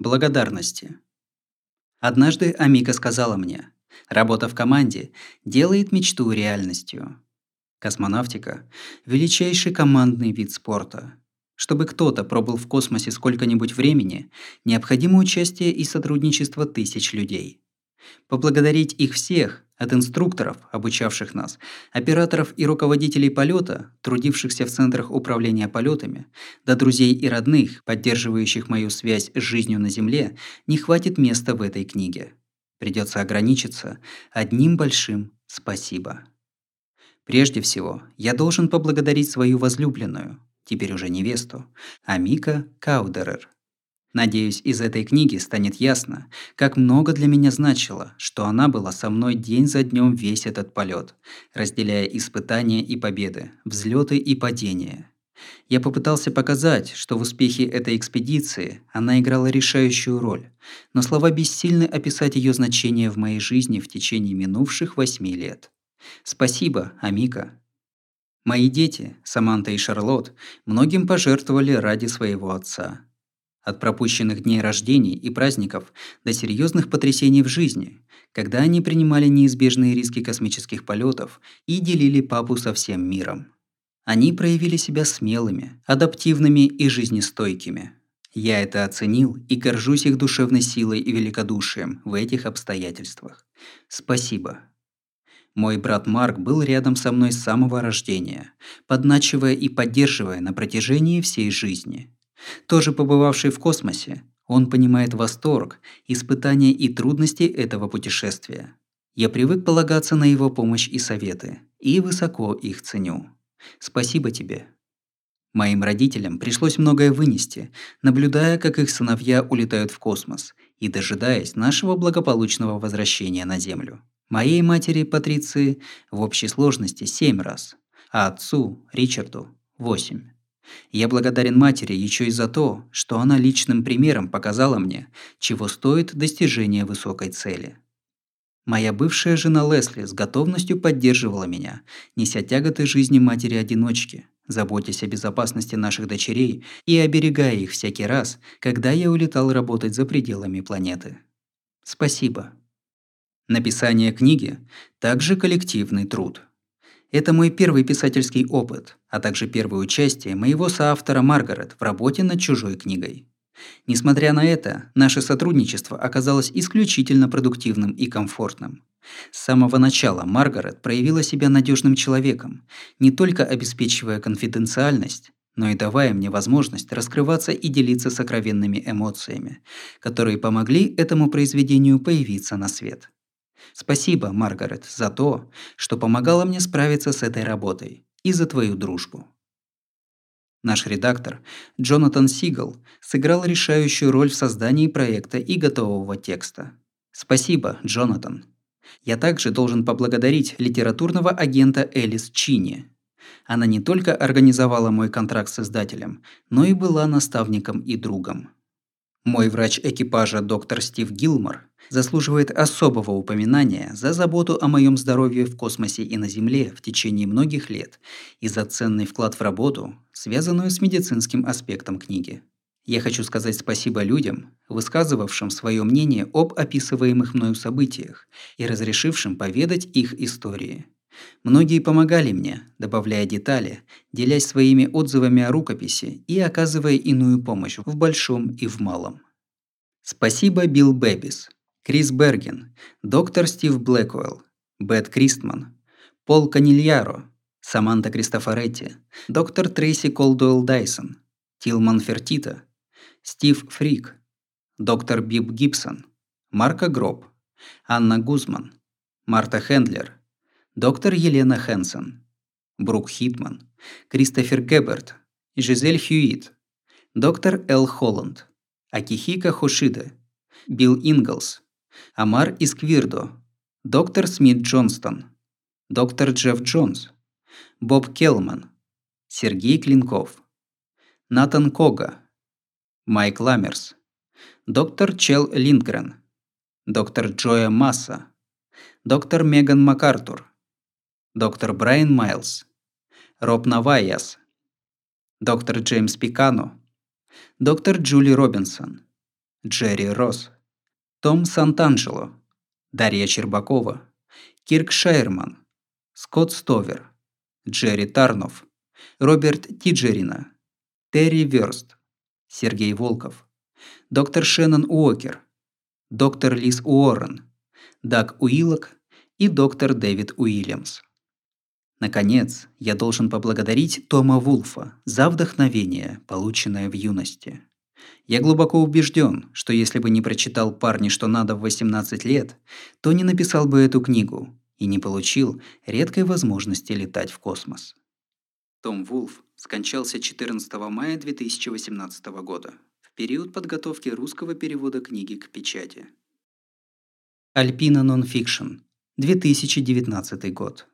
Благодарности. Однажды Амика сказала мне, работа в команде делает мечту реальностью. Космонавтика – величайший командный вид спорта. Чтобы кто-то пробыл в космосе сколько-нибудь времени, необходимо участие и сотрудничество тысяч людей. Поблагодарить их всех, от инструкторов, обучавших нас, операторов и руководителей полета, трудившихся в центрах управления полетами, до друзей и родных, поддерживающих мою связь с жизнью на Земле, не хватит места в этой книге. Придется ограничиться одним большим «спасибо». Прежде всего, я должен поблагодарить свою возлюбленную, теперь уже невесту, Амика Каудерер, Надеюсь, из этой книги станет ясно, как много для меня значило, что она была со мной день за днем весь этот полет, разделяя испытания и победы, взлеты и падения. Я попытался показать, что в успехе этой экспедиции она играла решающую роль, но слова бессильны описать ее значение в моей жизни в течение минувших восьми лет. Спасибо, Амика. Мои дети, Саманта и Шарлотт, многим пожертвовали ради своего отца. От пропущенных дней рождений и праздников до серьезных потрясений в жизни, когда они принимали неизбежные риски космических полетов и делили папу со всем миром. Они проявили себя смелыми, адаптивными и жизнестойкими. Я это оценил и горжусь их душевной силой и великодушием в этих обстоятельствах. Спасибо. Мой брат Марк был рядом со мной с самого рождения, подначивая и поддерживая на протяжении всей жизни. Тоже побывавший в космосе, он понимает восторг, испытания и трудности этого путешествия. Я привык полагаться на его помощь и советы, и высоко их ценю. Спасибо тебе. Моим родителям пришлось многое вынести, наблюдая, как их сыновья улетают в космос и дожидаясь нашего благополучного возвращения на Землю. Моей матери Патриции в общей сложности семь раз, а отцу Ричарду восемь. Я благодарен матери еще и за то, что она личным примером показала мне, чего стоит достижение высокой цели. Моя бывшая жена Лесли с готовностью поддерживала меня, неся тяготы жизни матери-одиночки, заботясь о безопасности наших дочерей и оберегая их всякий раз, когда я улетал работать за пределами планеты. Спасибо. Написание книги – также коллективный труд – это мой первый писательский опыт, а также первое участие моего соавтора Маргарет в работе над чужой книгой. Несмотря на это, наше сотрудничество оказалось исключительно продуктивным и комфортным. С самого начала Маргарет проявила себя надежным человеком, не только обеспечивая конфиденциальность, но и давая мне возможность раскрываться и делиться сокровенными эмоциями, которые помогли этому произведению появиться на свет. Спасибо, Маргарет, за то, что помогала мне справиться с этой работой и за твою дружбу. Наш редактор, Джонатан Сигал, сыграл решающую роль в создании проекта и готового текста. Спасибо, Джонатан. Я также должен поблагодарить литературного агента Элис Чини. Она не только организовала мой контракт с издателем, но и была наставником и другом. Мой врач экипажа доктор Стив Гилмор заслуживает особого упоминания за заботу о моем здоровье в космосе и на Земле в течение многих лет и за ценный вклад в работу, связанную с медицинским аспектом книги. Я хочу сказать спасибо людям, высказывавшим свое мнение об описываемых мною событиях и разрешившим поведать их истории. Многие помогали мне, добавляя детали, делясь своими отзывами о рукописи и оказывая иную помощь в большом и в малом. Спасибо Билл Бэбис, Крис Берген, доктор Стив Блэквелл, Бет Кристман, Пол Канильяро, Саманта Кристофоретти, доктор Трейси Колдуэлл Дайсон, Тилман Фертита, Стив Фрик, доктор Биб Гибсон, Марко Гроб, Анна Гузман, Марта Хендлер, доктор Елена Хэнсон, Брук Хитман, Кристофер Геберт, Жизель Хьюит, доктор Эл Холланд, Акихико Хошиде, Билл Инглс, Омар Искьердо, доктор Смит Джонстон, доктор Джефф Джонс, Боб Келман, Сергей Клинков, Натан Кога, Майк Ламерс, доктор Челл Линдгрен, доктор Джоя Масса, доктор Меган МакАртур, доктор Брайан Майлз, Роб Навайас, доктор Джеймс Пикано, доктор Джули Робинсон, Джерри Росс, Том Сантанджело, Дарья Чербакова, Кирк Шайерман, Скотт Стовер, Джерри Тарнов, Роберт Тиджерина, Терри Верст, Сергей Волков, доктор Шеннон Уокер, доктор Лиз Уоррен, Даг Уиллок и доктор Дэвид Уильямс. Наконец, я должен поблагодарить Тома Вулфа за вдохновение, полученное в юности. Я глубоко убежден, что если бы не прочитал «Парни что надо» в 18 лет, то не написал бы эту книгу и не получил редкой возможности летать в космос. Том Вулф скончался 14 мая 2018 года, в период подготовки русского перевода книги к печати. Альпина Нонфикшн, 2019 год.